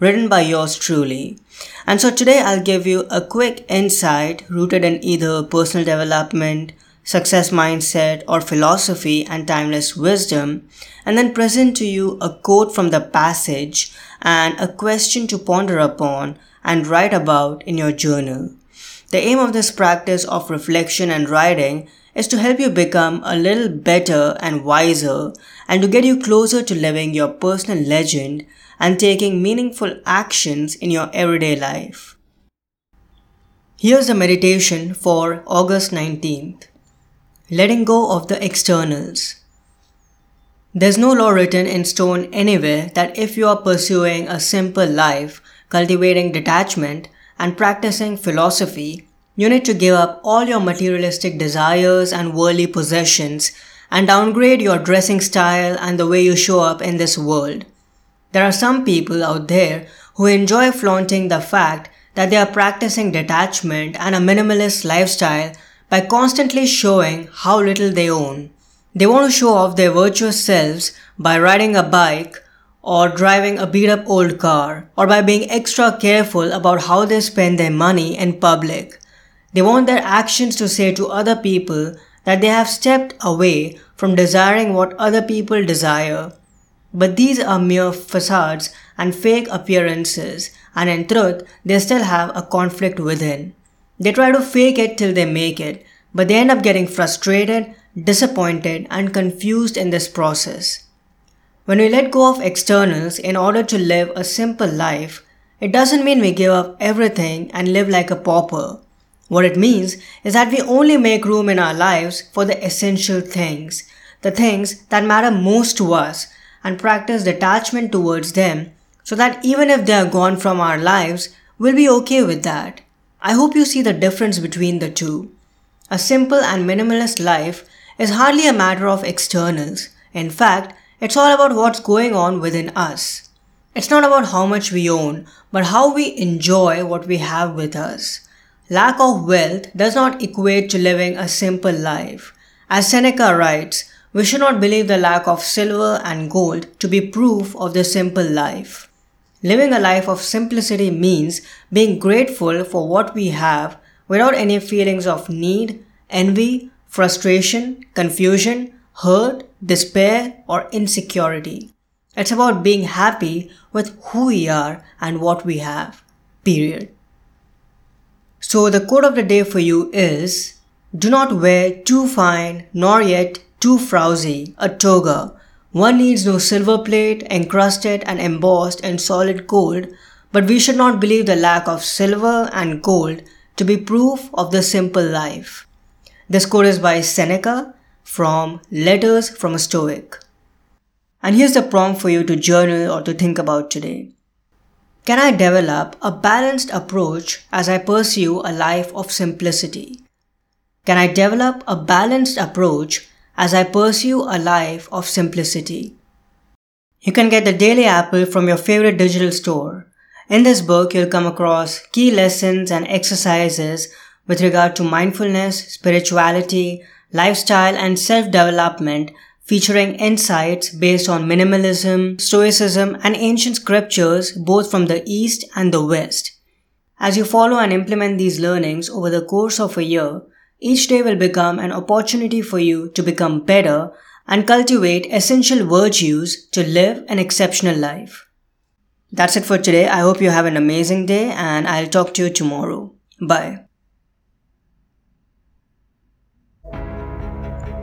written by yours truly. And so today I'll give you a quick insight rooted in either personal development, success mindset, or philosophy and timeless wisdom, and then present to you a quote from the passage and a question to ponder upon and write about in your journal. The aim of this practice of reflection and writing is to help you become a little better and wiser and to get you closer to living your personal legend and taking meaningful actions in your everyday life. Here's the meditation for August 19th. Letting go of the externals. There's no law written in stone anywhere that if you are pursuing a simple life, cultivating detachment, and practicing philosophy, you need to give up all your materialistic desires and worldly possessions and downgrade your dressing style and the way you show up in this world. There are some people out there who enjoy flaunting the fact that they are practicing detachment and a minimalist lifestyle by constantly showing how little they own. They want to show off their virtuous selves by riding a bike or driving a beat up old car or by being extra careful about how they spend their money in public. They want their actions to say to other people that they have stepped away from desiring what other people desire. But these are mere facades and fake appearances, and in truth, they still have a conflict within. They try to fake it till they make it, but they end up getting frustrated, disappointed, and confused in this process. When we let go of externals in order to live a simple life, it doesn't mean we give up everything and live like a pauper. What it means is that we only make room in our lives for the essential things, the things that matter most to us, and practice detachment towards them so that even if they are gone from our lives, we'll be okay with that. I hope you see the difference between the two. A simple and minimalist life is hardly a matter of externals. In fact, it's all about what's going on within us. It's not about how much we own, but how we enjoy what we have with us. Lack of wealth does not equate to living a simple life. As Seneca writes, we should not believe the lack of silver and gold to be proof of the simple life. Living a life of simplicity means being grateful for what we have without any feelings of need, envy, frustration, confusion, hurt, despair, or insecurity. It's about being happy with who we are and what we have. Period. So the quote of the day for you is Do not wear too fine nor yet too frowsy a toga. One needs no silver plate encrusted and embossed in solid gold, but we should not believe the lack of silver and gold to be proof of the simple life. This quote is by Seneca from Letters from a Stoic. And here's the prompt for you to journal or to think about today. Can I develop a balanced approach as I pursue a life of simplicity? Can I develop a balanced approach as I pursue a life of simplicity? You can get the Daily Apple from your favorite digital store. In this book, you'll come across key lessons and exercises with regard to mindfulness, spirituality, lifestyle, and self development featuring insights based on minimalism, stoicism, and ancient scriptures both from the East and the West. As you follow and implement these learnings over the course of a year, each day will become an opportunity for you to become better and cultivate essential virtues to live an exceptional life. That's it for today. I hope you have an amazing day and I'll talk to you tomorrow. Bye.